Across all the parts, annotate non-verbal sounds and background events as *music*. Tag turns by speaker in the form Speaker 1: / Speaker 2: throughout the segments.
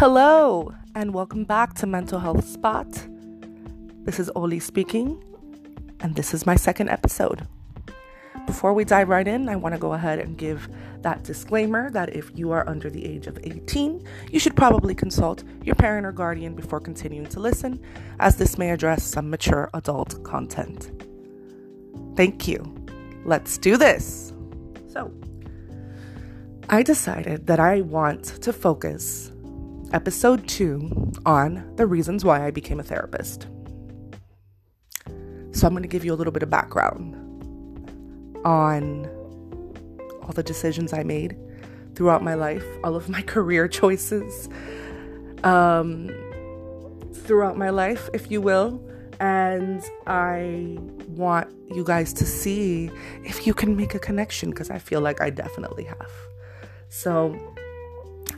Speaker 1: Hello, and welcome back to Mental Health Spot. This is Oli speaking, and this is my second episode. Before we dive right in, I want to go ahead and give that disclaimer that if you are under the age of 18, you should probably consult your parent or guardian before continuing to listen, as this may address some mature adult content. Thank you. Let's do this. So, I decided that I want to focus episode two on the reasons why I became a therapist. So, I'm going to give you a little bit of background on all the decisions I made throughout my life, all of my *laughs* career choices um, throughout my life, if you will. And I want you guys to see if you can make a connection because I feel like I definitely have. So,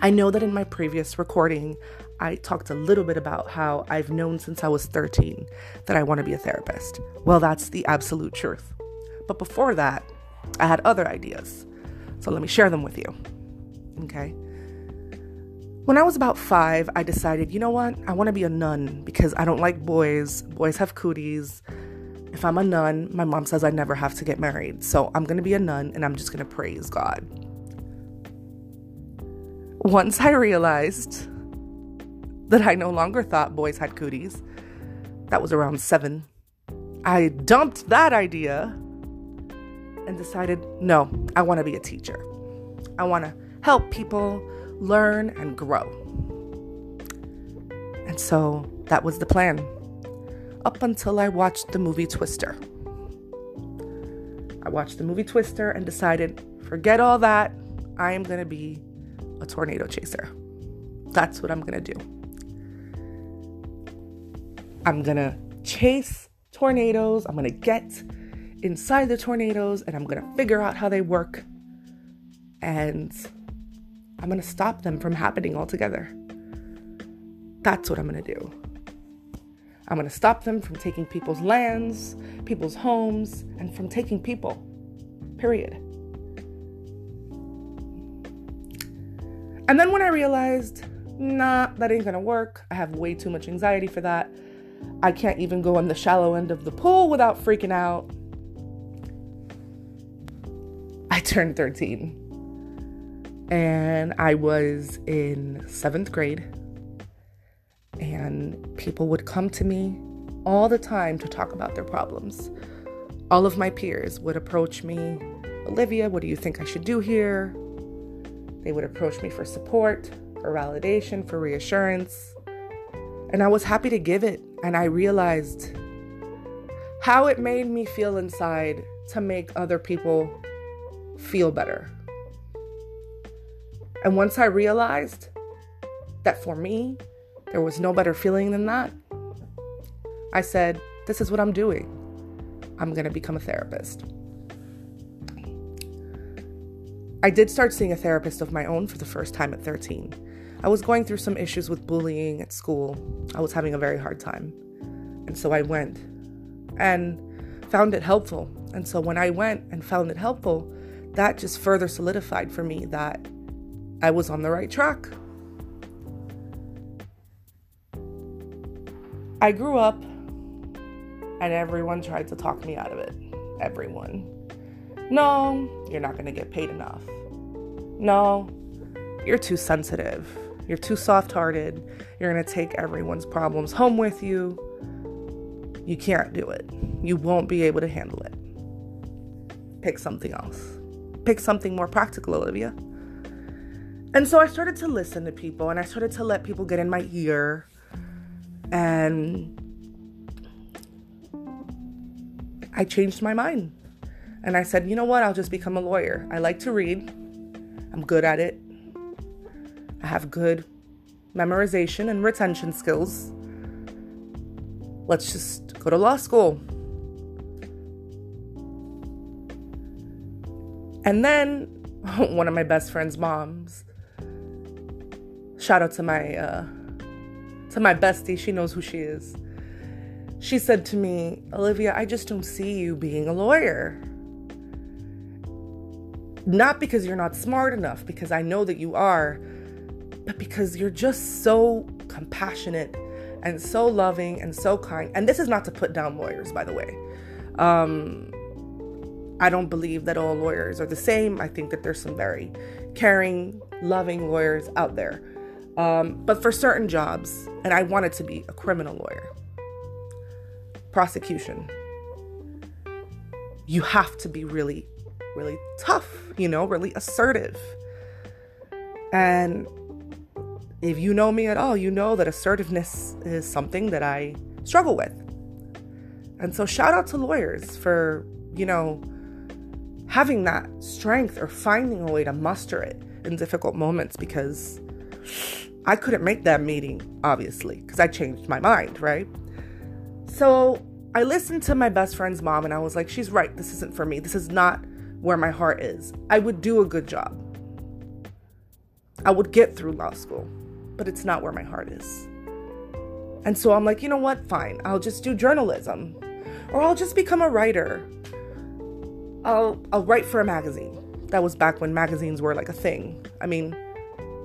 Speaker 1: I know that in my previous recording, I talked a little bit about how I've known since I was 13 that I want to be a therapist. Well, that's the absolute truth. But before that, I had other ideas. So let me share them with you. Okay. When I was about five, I decided, you know what? I want to be a nun because I don't like boys. Boys have cooties. If I'm a nun, my mom says I never have to get married. So I'm going to be a nun and I'm just going to praise God once I realized that I no longer thought boys had cooties, that was around seven, I dumped that idea and decided no, I want to be a teacher. I want to help people learn and grow. And so that was the plan up until I watched the movie Twister. I watched the movie Twister and decided forget all that. I am going to be a tornado chaser. That's what I'm gonna do. I'm gonna chase tornadoes. I'm gonna get inside the tornadoes and I'm gonna figure out how they work. And I'm gonna stop them from happening altogether. That's what I'm gonna do. I'm gonna stop them from taking people's lands, people's homes, and from taking people. Period. And then when I realized, nah, that ain't gonna work, I have way too much anxiety for that. I can't even go on the shallow end of the pool without freaking out. I *laughs* turned 13 and I was in seventh grade, and people would come to me all the time to talk about their problems. All of my peers would approach me Olivia, what do you think I should do here? They would approach me for support, for validation, for reassurance. And I was happy to give it. And I realized how it made me feel inside to make other people feel better. And once I realized that for me, there was no better feeling than that, I said, This is what I'm doing. I'm going to become a therapist. I did start seeing a therapist of my own for the first time at 13. I was going through some issues with bullying at school. I was having a very hard time. And so I went and found it helpful. And so when I went and found it helpful, that just further solidified for me that I was on the right track. I grew up and everyone tried to talk me out of it. Everyone. No, you're not going to get paid enough. No, you're too sensitive. You're too soft hearted. You're going to take everyone's problems home with you. You can't do it. You won't be able to handle it. Pick something else. Pick something more practical, Olivia. And so I started to listen to people and I started to let people get in my ear. And I changed my mind. And I said, you know what? I'll just become a lawyer. I like to read, I'm good at it. I have good memorization and retention skills. Let's just go to law school. And then *laughs* one of my best friend's moms, shout out to my uh, to my bestie, she knows who she is. She said to me, Olivia, I just don't see you being a lawyer. Not because you're not smart enough, because I know that you are, but because you're just so compassionate and so loving and so kind. And this is not to put down lawyers, by the way. Um, I don't believe that all lawyers are the same. I think that there's some very caring, loving lawyers out there. Um, but for certain jobs, and I wanted to be a criminal lawyer, prosecution, you have to be really, really tough, you know, really assertive. And if you know me at all, you know that assertiveness is something that I struggle with. And so, shout out to lawyers for, you know, having that strength or finding a way to muster it in difficult moments because I couldn't make that meeting, obviously, because I changed my mind, right? So, I listened to my best friend's mom and I was like, she's right. This isn't for me. This is not where my heart is. I would do a good job. I would get through law school but it's not where my heart is. And so I'm like, you know what? Fine. I'll just do journalism. Or I'll just become a writer. I'll I'll write for a magazine. That was back when magazines were like a thing. I mean,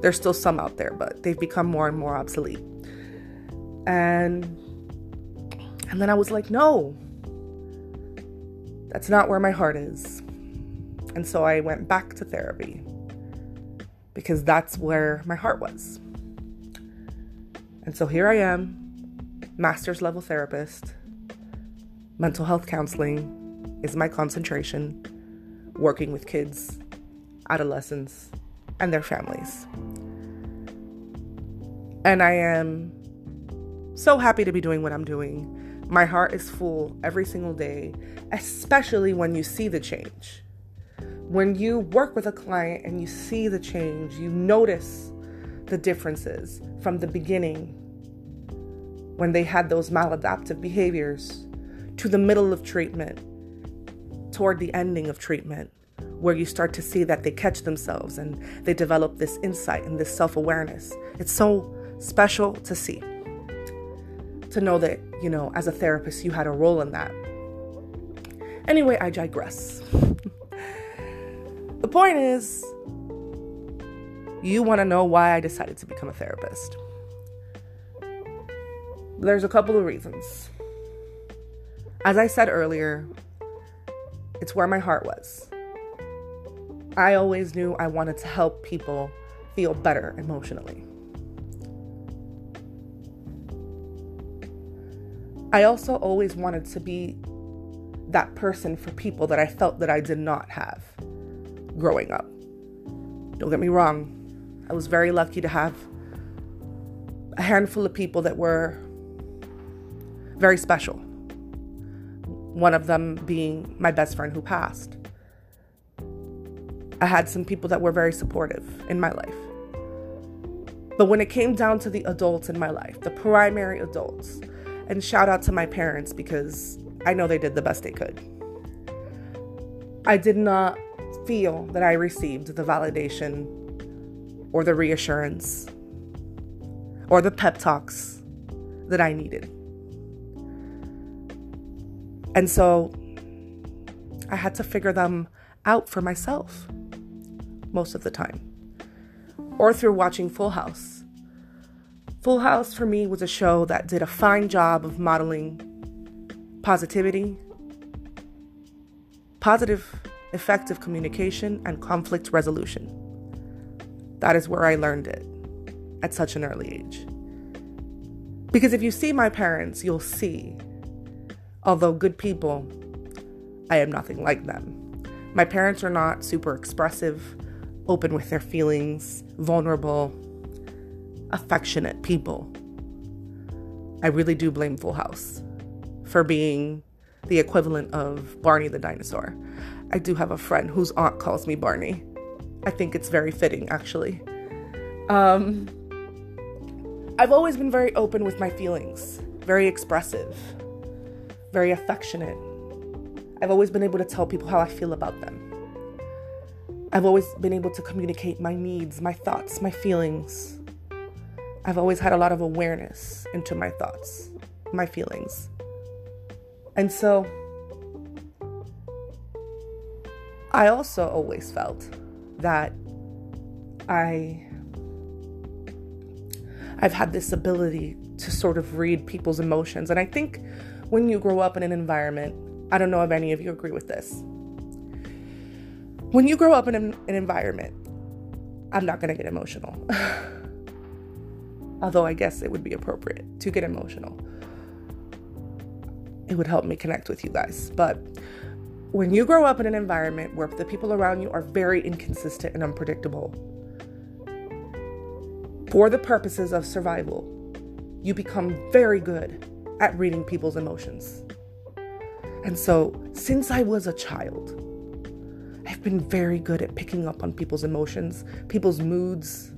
Speaker 1: there's still some out there, but they've become more and more obsolete. And and then I was like, no. That's not where my heart is. And so I went back to therapy because that's where my heart was. And so here I am, master's level therapist. Mental health counseling is my concentration, working with kids, adolescents, and their families. And I am so happy to be doing what I'm doing. My heart is full every single day, especially when you see the change. When you work with a client and you see the change, you notice the differences from the beginning when they had those maladaptive behaviors to the middle of treatment, toward the ending of treatment, where you start to see that they catch themselves and they develop this insight and this self awareness. It's so special to see. To know that, you know, as a therapist, you had a role in that. Anyway, I digress. *laughs* point is, you want to know why I decided to become a therapist. There's a couple of reasons. As I said earlier, it's where my heart was. I always knew I wanted to help people feel better emotionally. I also always wanted to be that person for people that I felt that I did not have growing up. Don't get me wrong, I was very lucky to have a handful of people that were very special. One of them being my best friend who passed. I had some people that were very supportive in my life. But when it came down to the adults in my life, the primary adults, and shout out to my parents because I know they did the best they could, I did not feel that I received the validation or the reassurance or the pep talks that I needed. And so I had to figure them out for myself most of the time, or through watching Full House. Full House for me was a show that did a fine job of modeling positivity, positive, effective communication, and conflict resolution. That is where I learned it at such an early age. Because if you see my parents, you'll see, although good people, I am nothing like them. My parents are not super expressive, open with their feelings, vulnerable, affectionate people. I really do blame Full House for being the equivalent of Barney the dinosaur. I do have a friend whose aunt calls me Barney. I think it's very fitting, actually. Um, I've always been very open with my feelings, very expressive, very affectionate. I've always been able to tell people how I feel about them. I've always been able to communicate my needs, my thoughts, my feelings. I've always had a lot of awareness into my thoughts, my feelings. And so I also always felt that I I've had this ability to sort of read people's emotions. And I think when you grow up in an environment, I don't know if any of you agree with this. When you grow up in an, an environment, I'm not going to get emotional. *laughs* Although I guess it would be appropriate to get emotional. It would help me connect with you guys. But when you grow up in an environment where the people around you are very inconsistent and unpredictable, for the purposes of survival, you become very good at reading people's emotions. And so, since I was a child, I've been very good at picking up on people's emotions, people's moods,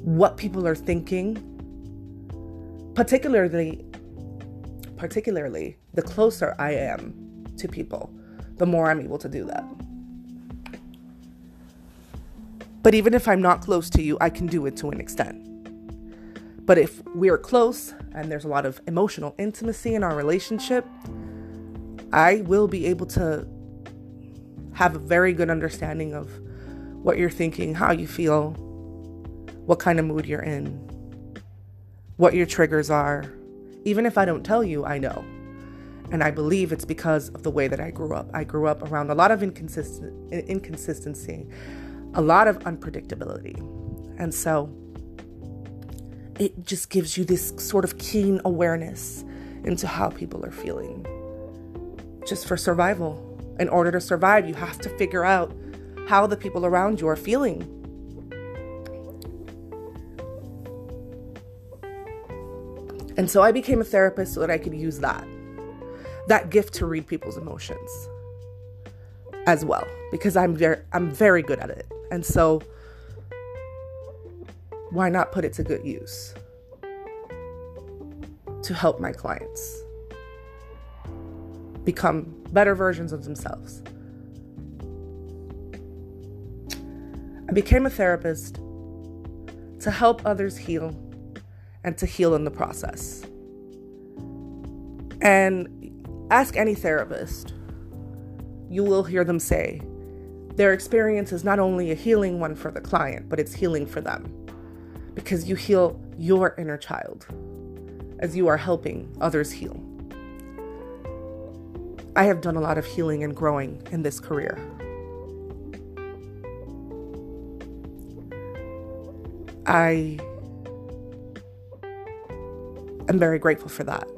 Speaker 1: what people are thinking. Particularly particularly the closer I am to people, the more I'm able to do that. But even if I'm not close to you, I can do it to an extent. But if we're close and there's a lot of emotional intimacy in our relationship, I will be able to have a very good understanding of what you're thinking, how you feel, what kind of mood you're in, what your triggers are. Even if I don't tell you, I know. And I believe it's because of the way that I grew up. I grew up around a lot of inconsistent, inconsistency a lot of unpredictability. And so it just gives you this sort of keen awareness into how people are feeling. Just for survival. In order to survive, you have to figure out how the people around you are feeling. And so I became a therapist so that I could use that that gift to read people's emotions as well because I'm very I'm very good at it. And so, why not put it to good use to help my clients become better versions of themselves? I became a therapist to help others heal and to heal in the process. And ask any therapist, you will hear them say, their experience is not only a healing one for the client, but it's healing for them because you heal your inner child as you are helping others heal. I have done a lot of healing and growing in this career. I am very grateful for that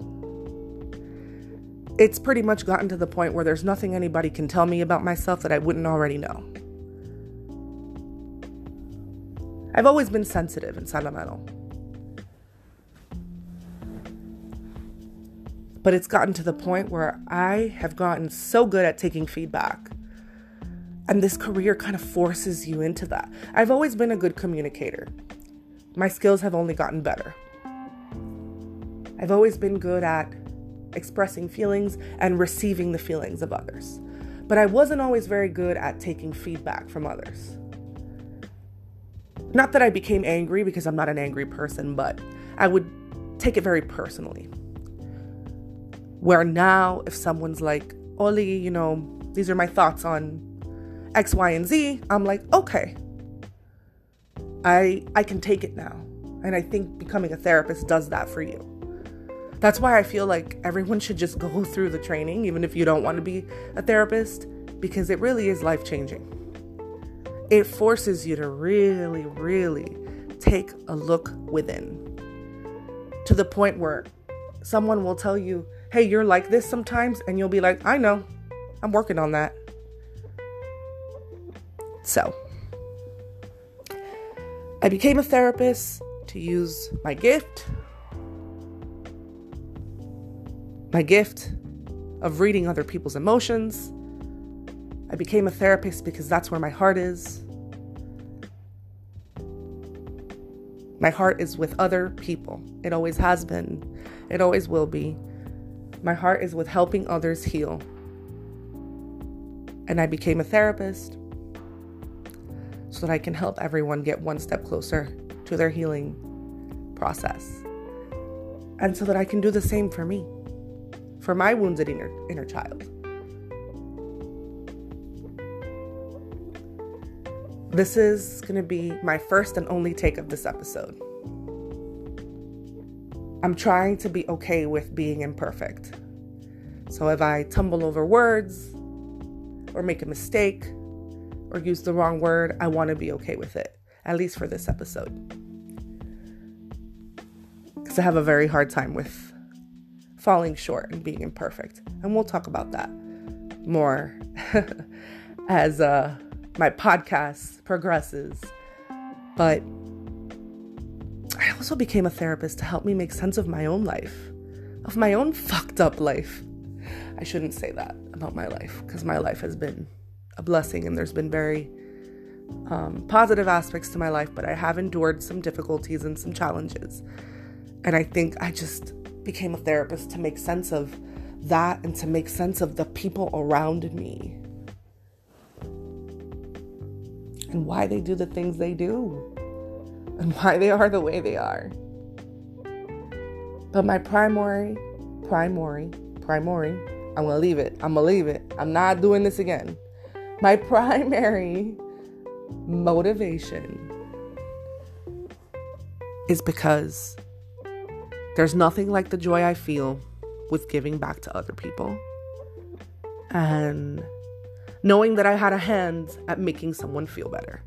Speaker 1: it's pretty much gotten to the point where there's nothing anybody can tell me about myself that I wouldn't already know. I've always been sensitive and sentimental. But it's gotten to the point where I have gotten so good at taking feedback. And this career kind of forces you into that. I've always been a good communicator. My skills have only gotten better. I've always been good at expressing feelings and receiving the feelings of others. But I wasn't always very good at taking feedback from others. Not that I became angry because I'm not an angry person, but I would take it very personally. Where now, if someone's like, Oli, you know, these are my thoughts on X, Y, and Z, I'm like, okay. I I can take it now. And I think becoming a therapist does that for you. That's why I feel like everyone should just go through the training, even if you don't want to be a therapist, because it really is life changing. It forces you to really, really take a look within to the point where someone will tell you, hey, you're like this sometimes, and you'll be like, I know, I'm working on that. So, I became a therapist to use my gift, my gift of reading other people's emotions. I became a therapist because that's where my heart is. My heart is with other people. It always has been. It always will be. My heart is with helping others heal. And I became a therapist so that I can help everyone get one step closer to their healing process. And so that I can do the same for me for my wounded inner, inner child. This is going to be my first and only take of this episode. I'm trying to be okay with being imperfect. So if I tumble over words or make a mistake or use the wrong word, I want to be okay with it, at least for this episode. Because I have a very hard time with falling short and being imperfect. And we'll talk about that more *laughs* as uh, my podcast progresses. But I also became a therapist to help me make sense of my own life, of my own fucked up life. I shouldn't say that about my life because my life has been a blessing and there's been very um, positive aspects to my life, but I have endured some difficulties and some challenges. And I think I just became a therapist to make sense of that and to make sense of the people around me and why they do the things they do and why they are the way they are. But my primary, primary, primary, I'm gonna leave it. I'm gonna leave it. I'm not doing this again. My *laughs* primary motivation is because there's nothing like the joy I feel with giving back to other people. And knowing that I had a hand at making someone feel better.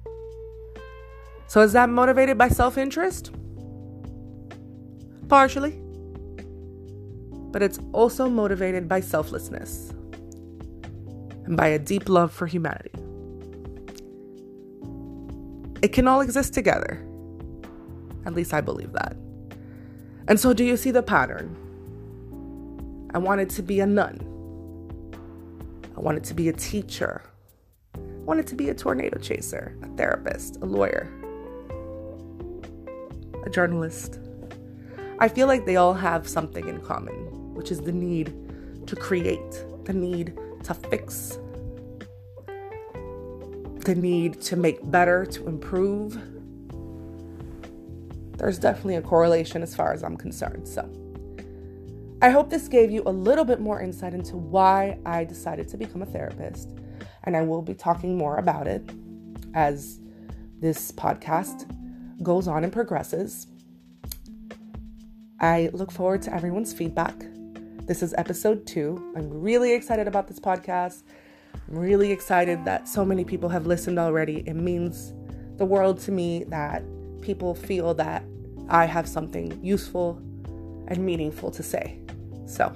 Speaker 1: So, is that motivated by self interest? Partially. But it's also motivated by selflessness and by a deep love for humanity. It can all exist together. At least I believe that. And so, do you see the pattern? I wanted to be a nun. I wanted to be a teacher. I wanted to be a tornado chaser, a therapist, a lawyer, a journalist. I feel like they all have something in common, which is the need to create, the need to fix, the need to make better, to improve. There's definitely a correlation as far as I'm concerned. So, I hope this gave you a little bit more insight into why I decided to become a therapist, and I will be talking more about it as this podcast goes on and progresses. I look forward to everyone's feedback. This is episode two. I'm really excited about this podcast. I'm really excited that so many people have listened already. It means the world to me that people feel that I have something useful and meaningful to say. So,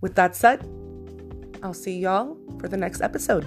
Speaker 1: with that said, I'll see y'all for the next episode.